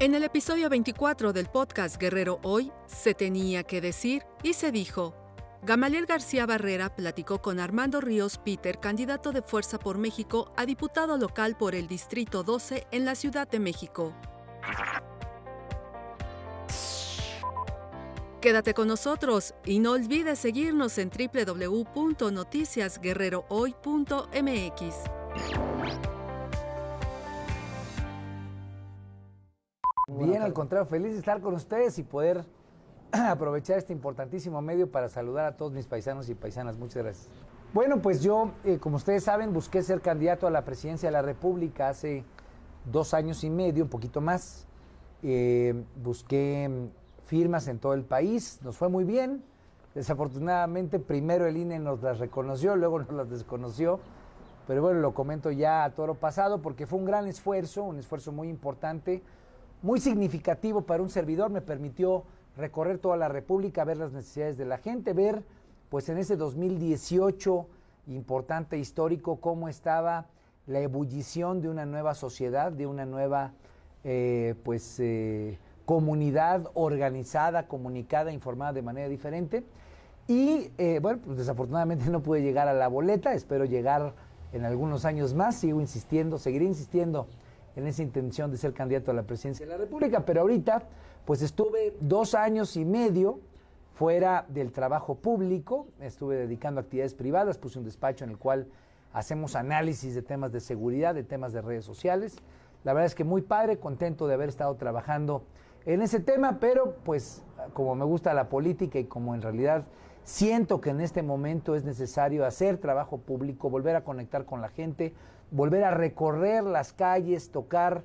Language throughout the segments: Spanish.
En el episodio 24 del podcast Guerrero Hoy, se tenía que decir y se dijo. Gamaliel García Barrera platicó con Armando Ríos Peter, candidato de Fuerza por México a diputado local por el Distrito 12 en la Ciudad de México. Quédate con nosotros y no olvides seguirnos en www.noticiasguerrerohoy.mx. Bien, al contrario, feliz de estar con ustedes y poder aprovechar este importantísimo medio para saludar a todos mis paisanos y paisanas. Muchas gracias. Bueno, pues yo, eh, como ustedes saben, busqué ser candidato a la presidencia de la República hace dos años y medio, un poquito más. Eh, busqué mm, firmas en todo el país, nos fue muy bien. Desafortunadamente, primero el INE nos las reconoció, luego nos las desconoció. Pero bueno, lo comento ya a toro pasado porque fue un gran esfuerzo, un esfuerzo muy importante muy significativo para un servidor, me permitió recorrer toda la República, ver las necesidades de la gente, ver pues en ese 2018 importante histórico cómo estaba la ebullición de una nueva sociedad, de una nueva eh, pues eh, comunidad organizada, comunicada, informada de manera diferente. Y eh, bueno, pues desafortunadamente no pude llegar a la boleta, espero llegar en algunos años más, sigo insistiendo, seguiré insistiendo en esa intención de ser candidato a la presidencia de la República, pero ahorita pues estuve dos años y medio fuera del trabajo público, estuve dedicando actividades privadas, puse un despacho en el cual hacemos análisis de temas de seguridad, de temas de redes sociales. La verdad es que muy padre, contento de haber estado trabajando en ese tema, pero pues como me gusta la política y como en realidad siento que en este momento es necesario hacer trabajo público, volver a conectar con la gente, volver a recorrer las calles, tocar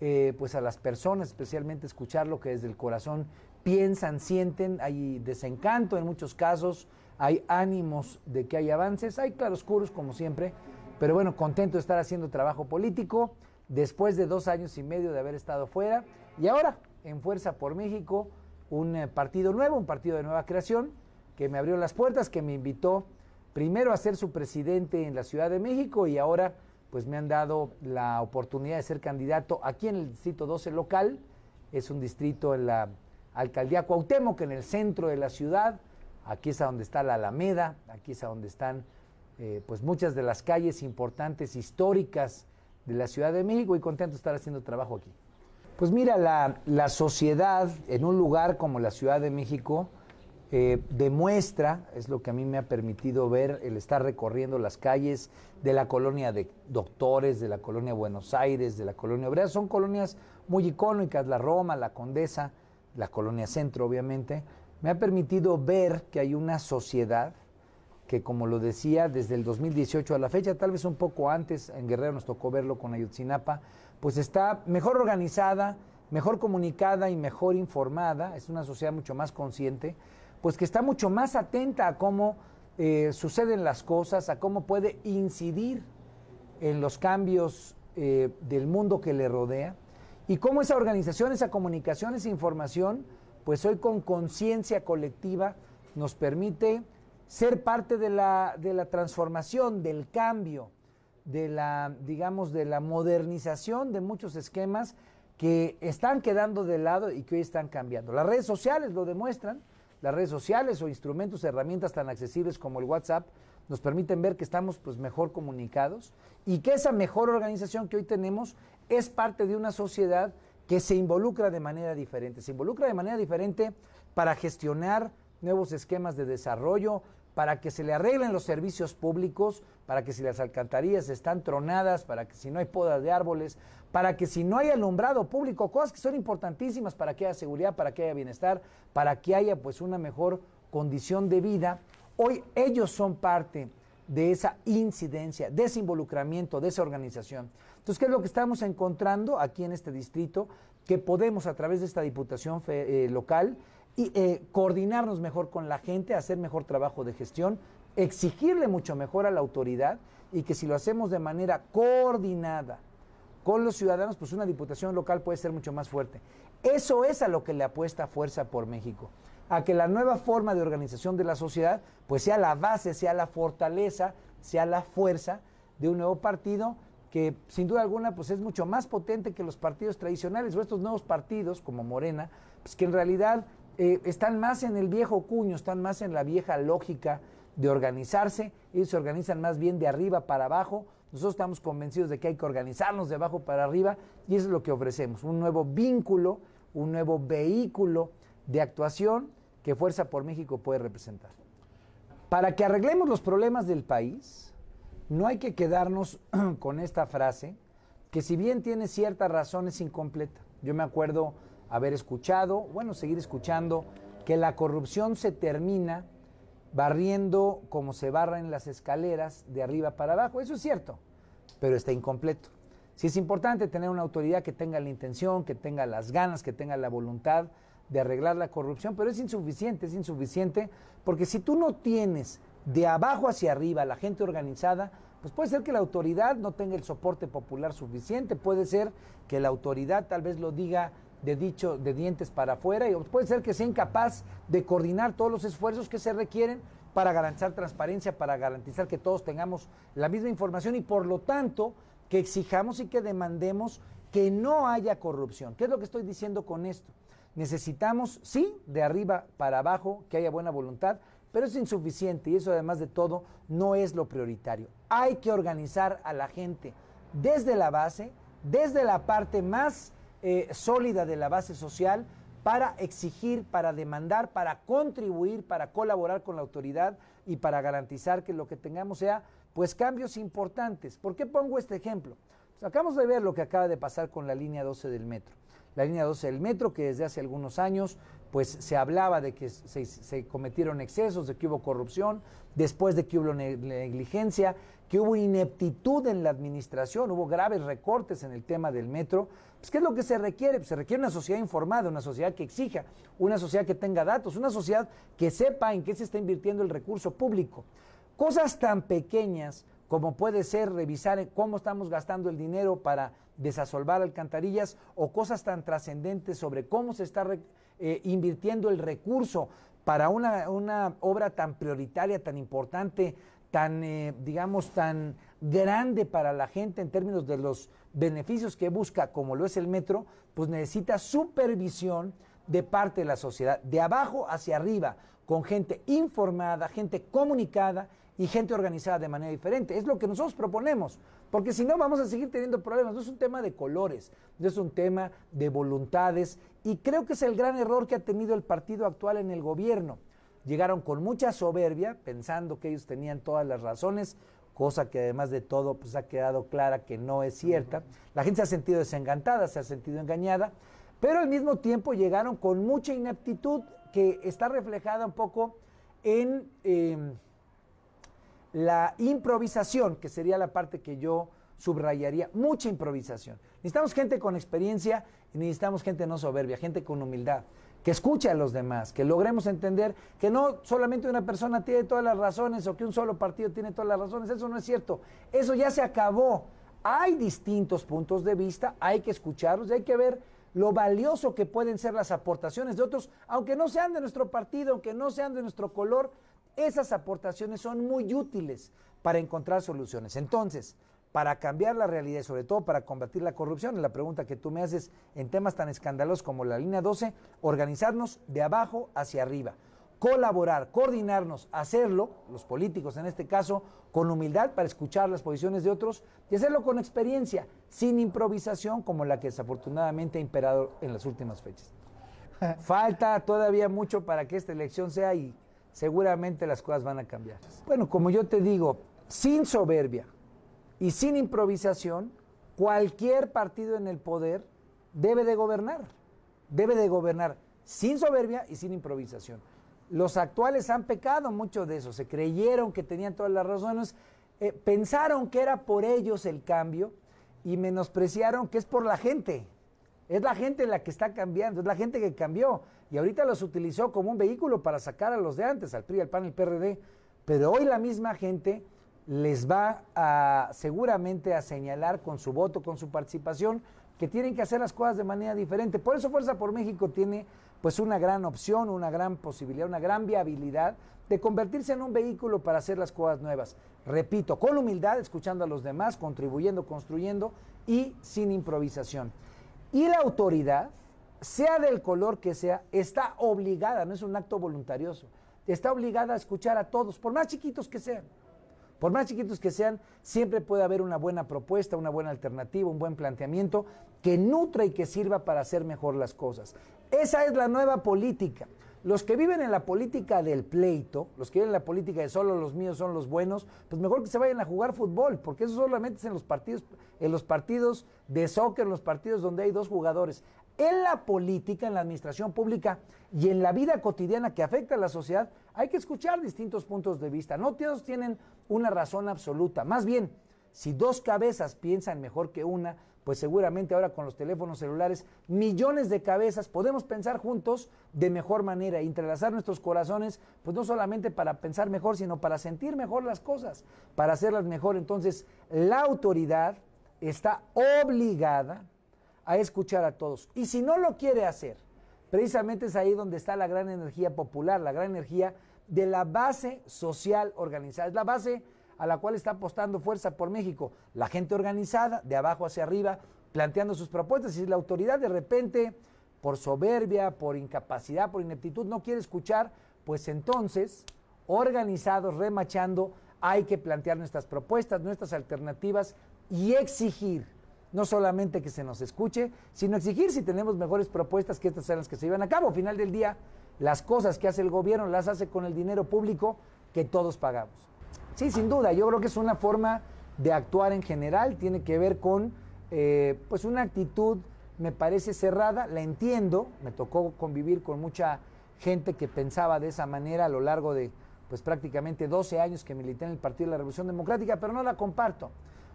eh, pues a las personas, especialmente escuchar lo que desde el corazón piensan, sienten, hay desencanto en muchos casos, hay ánimos de que hay avances, hay claroscuros como siempre, pero bueno, contento de estar haciendo trabajo político después de dos años y medio de haber estado fuera. Y ahora en Fuerza por México, un eh, partido nuevo, un partido de nueva creación que me abrió las puertas, que me invitó primero a ser su presidente en la Ciudad de México y ahora pues me han dado la oportunidad de ser candidato aquí en el distrito 12 local, es un distrito en la alcaldía Cuauhtémoc, en el centro de la ciudad, aquí es a donde está la Alameda, aquí es a donde están eh, pues muchas de las calles importantes históricas de la Ciudad de México y contento de estar haciendo trabajo aquí. Pues mira, la, la sociedad en un lugar como la Ciudad de México, eh, demuestra, es lo que a mí me ha permitido ver, el estar recorriendo las calles de la colonia de doctores, de la colonia Buenos Aires, de la colonia obrera. Son colonias muy icónicas, la Roma, la Condesa, la colonia Centro, obviamente. Me ha permitido ver que hay una sociedad que, como lo decía, desde el 2018 a la fecha, tal vez un poco antes, en Guerrero nos tocó verlo con Ayotzinapa, pues está mejor organizada, mejor comunicada y mejor informada, es una sociedad mucho más consciente pues que está mucho más atenta a cómo eh, suceden las cosas, a cómo puede incidir en los cambios eh, del mundo que le rodea y cómo esa organización, esa comunicación, esa información, pues hoy con conciencia colectiva nos permite ser parte de la, de la transformación, del cambio, de la, digamos, de la modernización de muchos esquemas que están quedando de lado y que hoy están cambiando. Las redes sociales lo demuestran, las redes sociales o instrumentos, herramientas tan accesibles como el WhatsApp nos permiten ver que estamos pues mejor comunicados y que esa mejor organización que hoy tenemos es parte de una sociedad que se involucra de manera diferente, se involucra de manera diferente para gestionar nuevos esquemas de desarrollo, para que se le arreglen los servicios públicos, para que si las alcantarillas están tronadas, para que si no hay podas de árboles, para que si no hay alumbrado público, cosas que son importantísimas para que haya seguridad, para que haya bienestar, para que haya pues una mejor condición de vida, hoy ellos son parte de esa incidencia, de ese involucramiento, de esa organización. Entonces, ¿qué es lo que estamos encontrando aquí en este distrito? Que podemos a través de esta diputación eh, local y eh, coordinarnos mejor con la gente, hacer mejor trabajo de gestión, exigirle mucho mejor a la autoridad y que si lo hacemos de manera coordinada con los ciudadanos, pues una diputación local puede ser mucho más fuerte. Eso es a lo que le apuesta Fuerza por México, a que la nueva forma de organización de la sociedad pues sea la base, sea la fortaleza, sea la fuerza de un nuevo partido que sin duda alguna pues es mucho más potente que los partidos tradicionales o estos nuevos partidos como Morena, pues que en realidad eh, están más en el viejo cuño, están más en la vieja lógica de organizarse, ellos se organizan más bien de arriba para abajo, nosotros estamos convencidos de que hay que organizarnos de abajo para arriba y eso es lo que ofrecemos, un nuevo vínculo, un nuevo vehículo de actuación que Fuerza por México puede representar. Para que arreglemos los problemas del país, no hay que quedarnos con esta frase, que si bien tiene cierta razón es incompleta. Yo me acuerdo haber escuchado, bueno, seguir escuchando, que la corrupción se termina barriendo como se barran las escaleras de arriba para abajo. Eso es cierto, pero está incompleto. Si es importante tener una autoridad que tenga la intención, que tenga las ganas, que tenga la voluntad de arreglar la corrupción, pero es insuficiente, es insuficiente, porque si tú no tienes de abajo hacia arriba la gente organizada, pues puede ser que la autoridad no tenga el soporte popular suficiente, puede ser que la autoridad tal vez lo diga de dicho de dientes para afuera y puede ser que sea incapaz de coordinar todos los esfuerzos que se requieren para garantizar transparencia, para garantizar que todos tengamos la misma información y por lo tanto que exijamos y que demandemos que no haya corrupción. ¿Qué es lo que estoy diciendo con esto? Necesitamos, sí, de arriba para abajo, que haya buena voluntad, pero es insuficiente y eso además de todo no es lo prioritario. Hay que organizar a la gente desde la base, desde la parte más eh, sólida de la base social para exigir, para demandar, para contribuir, para colaborar con la autoridad y para garantizar que lo que tengamos sea pues cambios importantes. ¿Por qué pongo este ejemplo? Pues, acabamos de ver lo que acaba de pasar con la línea 12 del metro la línea 12 del metro, que desde hace algunos años pues se hablaba de que se, cometieron excesos, de que hubo corrupción, después de que hubo negligencia, que hubo ineptitud en la administración, hubo graves recortes en el tema del metro. Pues, ¿Qué es lo que se requiere? Pues, se requiere una sociedad informada, una sociedad que exija, una sociedad que tenga datos, una sociedad que sepa en qué se está invirtiendo el recurso público. Cosas tan pequeñas como puede ser revisar cómo estamos gastando el dinero para desasolvar alcantarillas o cosas tan trascendentes sobre cómo se está eh, invirtiendo el recurso para una, obra tan prioritaria, tan importante, tan, eh, digamos, tan grande para la gente en términos de los beneficios que busca, como lo es el metro, pues necesita supervisión de parte de la sociedad, de abajo hacia arriba, con gente informada, gente comunicada y gente organizada de manera diferente. Es lo que nosotros proponemos, porque si no vamos a seguir teniendo problemas. No es un tema de colores, no es un tema de voluntades y creo que es el gran error que ha tenido el partido actual en el gobierno. Llegaron con mucha soberbia, pensando que ellos tenían todas las razones, cosa que además de todo pues ha quedado clara que no es cierta. La gente se ha sentido desencantada, se ha sentido engañada, pero al mismo tiempo llegaron con mucha ineptitud que está reflejada un poco en... Em, la improvisación, que sería la parte que yo subrayaría, mucha improvisación. Necesitamos gente con experiencia y necesitamos gente no soberbia, gente con humildad, que escuche a los demás, que logremos entender que no solamente una persona tiene todas las razones o que un solo partido tiene todas las razones, eso no es cierto, eso ya se acabó. Hay distintos puntos de vista, hay que escucharlos y hay que ver lo valioso que pueden ser las aportaciones de otros, aunque no sean de nuestro partido, aunque no sean de nuestro color, esas aportaciones son muy útiles para encontrar soluciones. Entonces, para cambiar la realidad y sobre todo para combatir la corrupción, la pregunta que tú me haces en temas tan escandalosos como la línea 12, organizarnos de abajo hacia arriba, colaborar, coordinarnos, hacerlo, los políticos en este caso, con humildad para escuchar las posiciones de otros y hacerlo con experiencia, sin improvisación como la que desafortunadamente ha imperado en las últimas fechas. Falta todavía mucho para que esta elección sea y seguramente las cosas van a cambiar. Bueno, como yo te digo, sin soberbia y sin improvisación, cualquier partido en el poder debe de gobernar, debe de gobernar sin soberbia y sin improvisación. Los actuales han pecado mucho de eso, se creyeron que tenían todas las razones, eh, pensaron que era por ellos el cambio y menospreciaron que es por la gente. Es la gente la que está cambiando, es la gente que cambió. Y ahorita los utilizó como un vehículo para sacar a los de antes, al PRI, al PAN, al PRD. Pero hoy la misma gente les va a seguramente a señalar con su voto, con su participación, que tienen que hacer las cosas de manera diferente. Por eso Fuerza por México tiene pues una gran opción, una gran posibilidad, una gran viabilidad de convertirse en un vehículo para hacer las cosas nuevas. Repito, con humildad, escuchando a los demás, contribuyendo, construyendo y sin improvisación. Y la autoridad, sea del color que sea, está obligada, no es un acto voluntarioso, está obligada a escuchar a todos, por más chiquitos que sean. Por más chiquitos que sean, siempre puede haber una buena propuesta, una buena alternativa, un buen planteamiento que nutra y que sirva para hacer mejor las cosas. Esa es la nueva política. Los que viven en la política del pleito, los que viven en la política de solo los míos son los buenos, pues mejor que se vayan a jugar fútbol, porque eso solamente es en los partidos, en los partidos de soccer, en los partidos donde hay dos jugadores. En la política, en la administración pública y en la vida cotidiana que afecta a la sociedad, hay que escuchar distintos puntos de vista. No todos tienen una razón absoluta. Más bien, si dos cabezas piensan mejor que una, pues seguramente ahora con los teléfonos celulares, millones de cabezas podemos pensar juntos de mejor manera, entrelazar nuestros corazones, pues no solamente para pensar mejor, sino para sentir mejor las cosas, para hacerlas mejor. Entonces, la autoridad está obligada a escuchar a todos. Y si no lo quiere hacer, precisamente es ahí donde está la gran energía popular, la gran energía de la base social organizada. Es la base a la cual está apostando Fuerza por México, la gente organizada, de abajo hacia arriba, planteando sus propuestas. Y si la autoridad de repente, por soberbia, por incapacidad, por ineptitud, no quiere escuchar, pues entonces, organizados, remachando, hay que plantear nuestras propuestas, nuestras alternativas y exigir, no solamente que se nos escuche, sino exigir si tenemos mejores propuestas que estas sean las que se llevan a cabo. Al final del día, las cosas que hace el gobierno las hace con el dinero público que todos pagamos. Sí, sin duda. Yo creo que es una forma de actuar en general. Tiene que ver con, eh, pues, una actitud, me parece cerrada. La entiendo. Me tocó convivir con mucha gente que pensaba de esa manera a lo largo de, pues, prácticamente 12 años que milité en el Partido de la Revolución Democrática, pero no la comparto.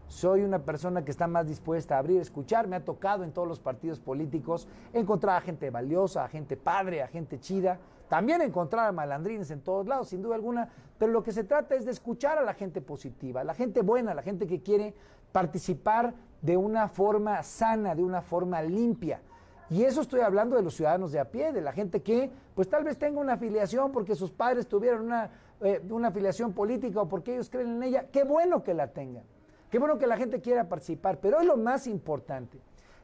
Soy una persona que está más dispuesta a abrir, escuchar. Me ha tocado en todos los partidos políticos encontrar a gente valiosa, a gente padre, a gente chida. También encontrar a malandrines en todos lados, sin duda alguna. Pero lo que se trata es de escuchar a la gente positiva, a la gente buena, a la gente que quiere participar de una forma sana, de una forma limpia. Y eso estoy hablando de los ciudadanos de a pie, de la gente que, pues tal vez tenga una afiliación porque sus padres tuvieron una, eh, una afiliación política o porque ellos creen en ella. Qué bueno que la tengan. Qué bueno que la gente quiera participar, pero es lo más importante.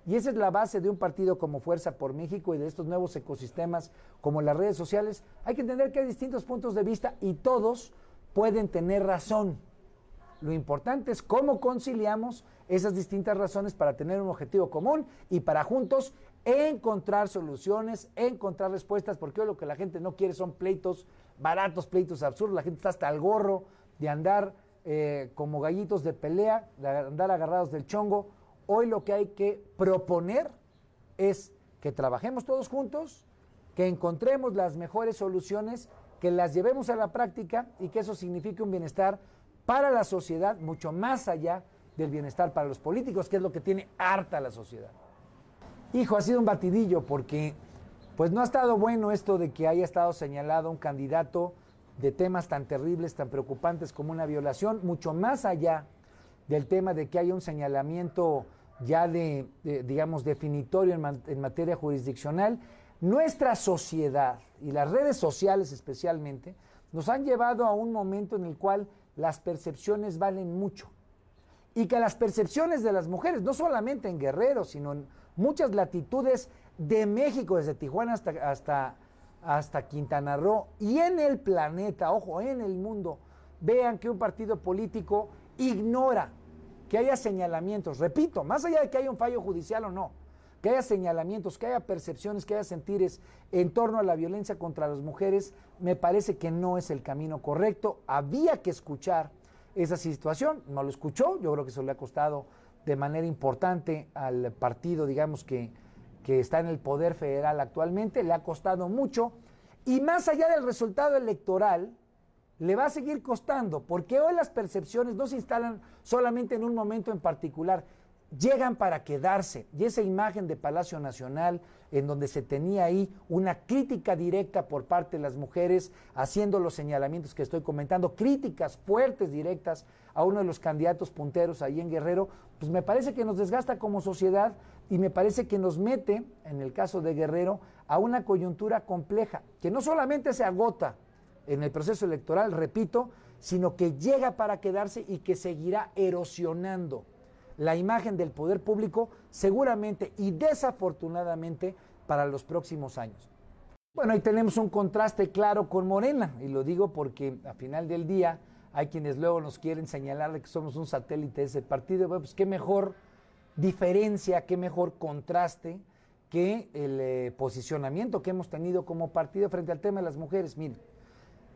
Y esa es la base de un partido como Fuerza por México y de estos nuevos ecosistemas como las redes sociales. Hay que entender que hay distintos puntos de vista y todos pueden tener razón. Lo importante es cómo conciliamos esas distintas razones para tener un objetivo común y para juntos encontrar soluciones, encontrar respuestas, porque hoy lo que la gente no quiere son pleitos baratos, pleitos absurdos. La gente está hasta el gorro de andar eh, como gallitos de pelea, de andar agarrados del chongo. Hoy lo que hay que proponer es que trabajemos todos juntos, que encontremos las mejores soluciones, que las llevemos a la práctica y que eso signifique un bienestar para la sociedad mucho más allá del bienestar para los políticos, que es lo que tiene harta la sociedad. Hijo, ha sido un batidillo porque pues no ha estado bueno esto de que haya estado señalado un candidato de temas tan terribles, tan preocupantes como una violación, mucho más allá del tema de que haya un señalamiento ya de, digamos, definitorio en, en, materia jurisdiccional, nuestra sociedad y las redes sociales especialmente nos han llevado a un momento en el cual las percepciones valen mucho. Y que las percepciones de las mujeres, no solamente en Guerrero, sino en muchas latitudes de México, desde Tijuana hasta, hasta hasta Quintana Roo. Y en el planeta, ojo, en el mundo, vean que un partido político ignora que haya señalamientos, repito, más allá de que haya un fallo judicial o no, que haya señalamientos, que haya percepciones, que haya sentires en torno a la violencia contra las mujeres, me parece que no es el camino correcto. Había que escuchar esa situación, no lo escuchó, yo creo que eso le ha costado de manera importante al partido, digamos que que está en el poder federal actualmente, le ha costado mucho y más allá del resultado electoral, le va a seguir costando, porque hoy las percepciones no se instalan solamente en un momento en particular, llegan para quedarse. Y esa imagen de Palacio Nacional, en donde se tenía ahí una crítica directa por parte de las mujeres, haciendo los señalamientos que estoy comentando, críticas fuertes, directas a uno de los candidatos punteros ahí en Guerrero, pues me parece que nos desgasta como sociedad y me parece que nos mete, en el caso de Guerrero, a una coyuntura compleja, que no solamente se agota en el proceso electoral, repito, sino que llega para quedarse y que seguirá erosionando la imagen del poder público seguramente y desafortunadamente para los próximos años. Bueno, ahí tenemos un contraste claro con Morena, y lo digo porque a final del día hay quienes luego nos quieren señalar de que somos un satélite de ese partido. Bueno, pues qué mejor diferencia, qué mejor contraste que el eh, posicionamiento que hemos tenido como partido frente al tema de las mujeres. Miren,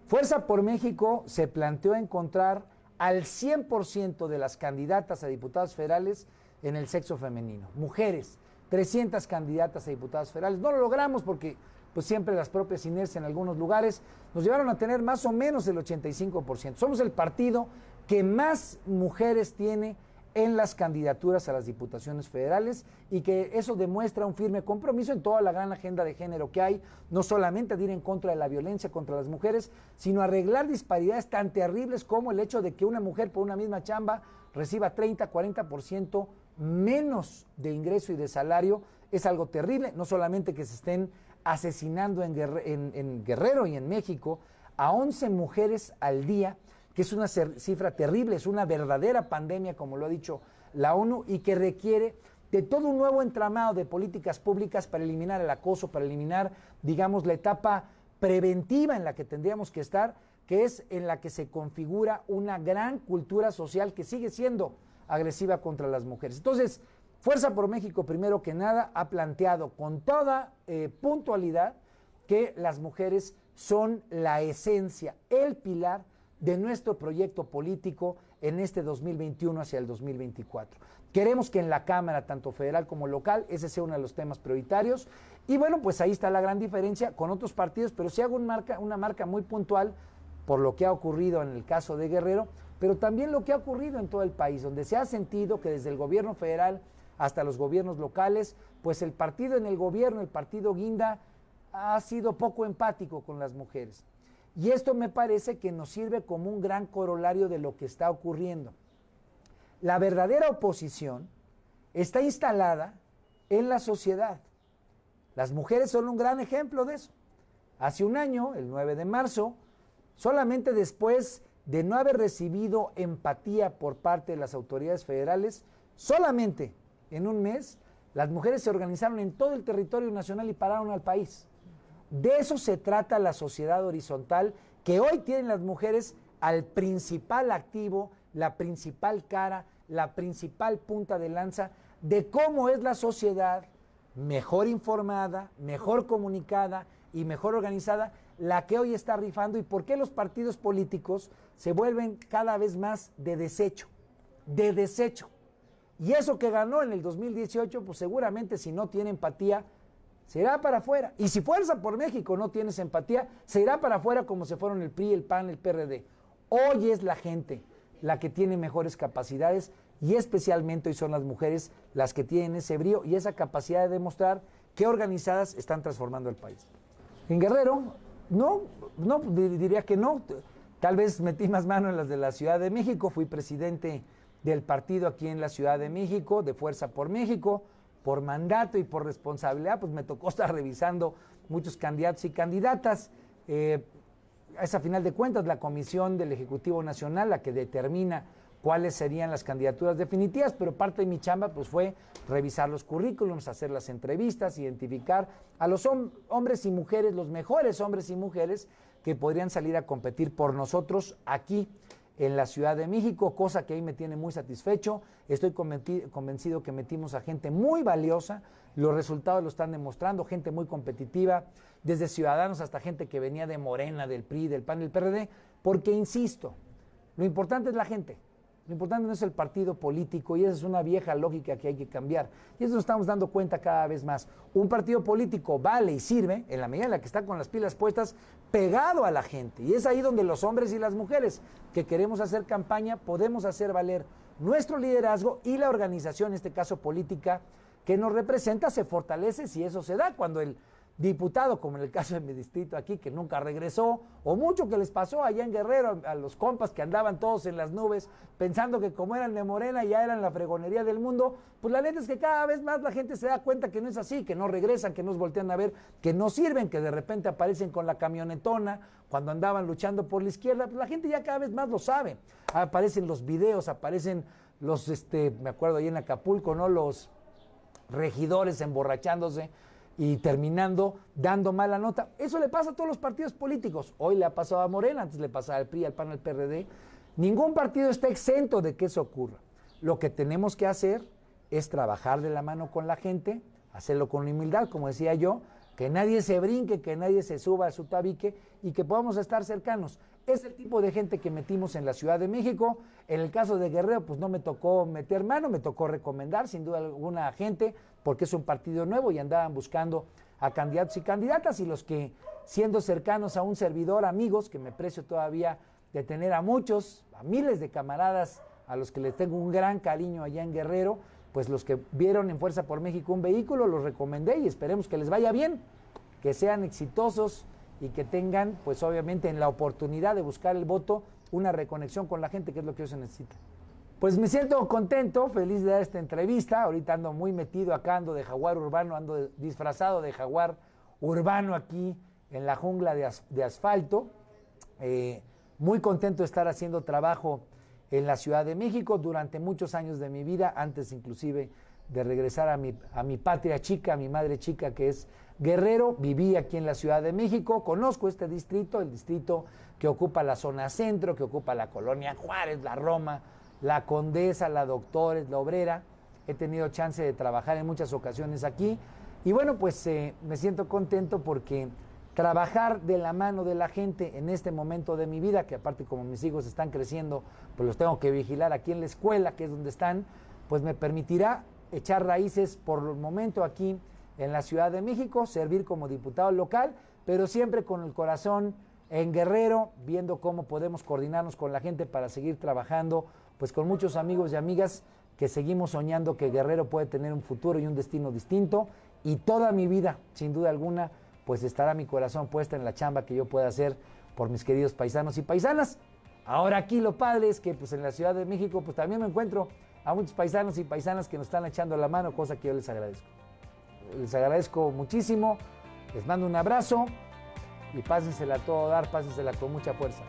Fuerza por México se planteó encontrar al 100% de las candidatas a diputados federales en el sexo femenino. Mujeres, 300 candidatas a diputados federales. No lo logramos porque pues siempre las propias inercias en algunos lugares nos llevaron a tener más o menos el 85%. Somos el partido que más mujeres tiene en las candidaturas a las diputaciones federales y que eso demuestra un firme compromiso en toda la gran agenda de género que hay, no solamente de ir en contra de la violencia contra las mujeres, sino arreglar disparidades tan terribles como el hecho de que una mujer por una misma chamba reciba 30, 40% menos de ingreso y de salario, es algo terrible, no solamente que se estén asesinando en, Guerrero y en México a 11 mujeres al día, que es una cifra terrible, es una verdadera pandemia, como lo ha dicho la ONU, y que requiere de todo un nuevo entramado de políticas públicas para eliminar el acoso, para eliminar, digamos, la etapa preventiva en la que tendríamos que estar, que es en la que se configura una gran cultura social que sigue siendo agresiva contra las mujeres. Entonces, Fuerza por México, primero que nada, ha planteado con toda eh, puntualidad que las mujeres son la esencia, el pilar de nuestro proyecto político en este 2021 hacia el 2024. Queremos que en la Cámara, tanto federal como local, ese sea uno de los temas prioritarios. Y bueno, pues ahí está la gran diferencia con otros partidos, pero si hago una marca muy puntual por lo que ha ocurrido en el caso de Guerrero, pero también lo que ha ocurrido en todo el país, donde se ha sentido que desde el gobierno federal hasta los gobiernos locales, pues el partido en el gobierno, el partido Guinda, ha sido poco empático con las mujeres. Y esto me parece que nos sirve como un gran corolario de lo que está ocurriendo. La verdadera oposición está instalada en la sociedad. Las mujeres son un gran ejemplo de eso. Hace un año, el 9 de marzo, solamente después de no haber recibido empatía por parte de las autoridades federales, solamente en un mes, las mujeres se organizaron en todo el territorio nacional y pararon al país. De eso se trata la sociedad horizontal que hoy tienen las mujeres al principal activo, la principal cara, la principal punta de lanza de cómo es la sociedad mejor informada, mejor comunicada y mejor organizada, la que hoy está rifando y por qué los partidos políticos se vuelven cada vez más de desecho, de desecho. Y eso que ganó en el 2018, pues seguramente si no tiene empatía, se irá para afuera. Y si Fuerza por México no tienes empatía, se irá para afuera como se fueron el PRI, el PAN, el PRD. Hoy es la gente la que tiene mejores capacidades y especialmente hoy son las mujeres las que tienen ese brío y esa capacidad de demostrar que organizadas están transformando el país. En Guerrero, no, no, diría que no. Tal vez metí más mano en las de la Ciudad de México, fui presidente del partido aquí en la Ciudad de México, de Fuerza por México por mandato y por responsabilidad, pues me tocó estar revisando muchos candidatos y candidatas. Eh, es a final de cuentas la Comisión del Ejecutivo Nacional la que determina cuáles serían las candidaturas definitivas, pero parte de mi chamba pues fue revisar los currículums, hacer las entrevistas, identificar a los hombres y mujeres, los mejores hombres y mujeres que podrían salir a competir por nosotros aquí en la Ciudad de México, cosa que ahí me tiene muy satisfecho. Estoy convencido que metimos a gente muy valiosa, los resultados lo están demostrando, gente muy competitiva, desde ciudadanos hasta gente que venía de Morena, del PRI, del PAN, del PRD, porque insisto, lo importante es la gente. Lo importante no es el partido político y esa es una vieja lógica que hay que cambiar. Y eso nos estamos dando cuenta cada vez más. Un partido político vale y sirve en la medida en la que está con las pilas puestas pegado a la gente. Y es ahí donde los hombres y las mujeres que queremos hacer campaña podemos hacer valer nuestro liderazgo y la organización, en este caso política, que nos representa, se fortalece si eso se da. Cuando el diputado, como en el caso de mi distrito aquí, que nunca regresó, o mucho que les pasó allá en Guerrero, a los compas que andaban todos en las nubes, pensando que como eran de Morena ya eran la fregonería del mundo, pues la neta es que cada vez más la gente se da cuenta que no es así, que no regresan, que nos voltean a ver, que no sirven, que de repente aparecen con la camionetona cuando andaban luchando por la izquierda, pues la gente ya cada vez más lo sabe. Aparecen los videos, aparecen los, este, me acuerdo ahí en Acapulco, ¿no? Los regidores emborrachándose y terminando dando mala nota. Eso le pasa a todos los partidos políticos. Hoy le ha pasado a Morena, antes le pasaba al PRI, al PAN, al PRD. Ningún partido está exento de que eso ocurra. Lo que tenemos que hacer es trabajar de la mano con la gente, hacerlo con humildad, como decía yo, que nadie se brinque, que nadie se suba a su tabique y que podamos estar cercanos. Es el tipo de gente que metimos en la Ciudad de México. En el caso de Guerrero, pues no me tocó meter mano, me tocó recomendar sin duda alguna gente, porque es un partido nuevo y andaban buscando a candidatos y candidatas y los que siendo cercanos a un servidor, amigos, que me precio todavía de tener a muchos, a miles de camaradas a los que les tengo un gran cariño allá en Guerrero, pues los que vieron en Fuerza por México un vehículo, los recomendé y esperemos que les vaya bien, que sean exitosos y que tengan, pues obviamente, en la oportunidad de buscar el voto, una reconexión con la gente, que es lo que ellos necesitan. Pues me siento contento, feliz de dar esta entrevista. Ahorita ando muy metido acá, ando de jaguar urbano, ando disfrazado de jaguar urbano aquí en la jungla de, asfalto. Eh, muy contento de estar haciendo trabajo en la Ciudad de México durante muchos años de mi vida, antes inclusive de regresar a mi, a mi patria chica, a mi madre chica que es Guerrero, viví aquí en la Ciudad de México, conozco este distrito, el distrito que ocupa la zona centro, que ocupa la colonia Juárez, la Roma, la Condesa, la Doctores, la Obrera. He tenido chance de trabajar en muchas ocasiones aquí y bueno, pues eh, me siento contento porque trabajar de la mano de la gente en este momento de mi vida, que aparte como mis hijos están creciendo, pues los tengo que vigilar aquí en la escuela, que es donde están, pues me permitirá echar raíces por el momento aquí en la Ciudad de México, servir como diputado local, pero siempre con el corazón en Guerrero, viendo cómo podemos coordinarnos con la gente para seguir trabajando, pues con muchos amigos y amigas que seguimos soñando que Guerrero puede tener un futuro y un destino distinto y toda mi vida, sin duda alguna, pues estará mi corazón puesta en la chamba que yo pueda hacer por mis queridos paisanos y paisanas. Ahora aquí lo padre es que pues en la Ciudad de México pues también me encuentro a muchos paisanos y paisanas que nos están echando la mano, cosa que yo les agradezco les agradezco muchísimo, les mando un abrazo y pásensela a todo dar, pásensela con mucha fuerza.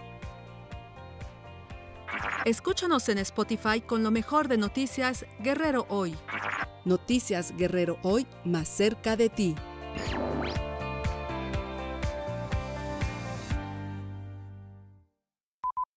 Escúchanos en Spotify con lo mejor de Noticias Guerrero Hoy. Noticias Guerrero Hoy más cerca de ti.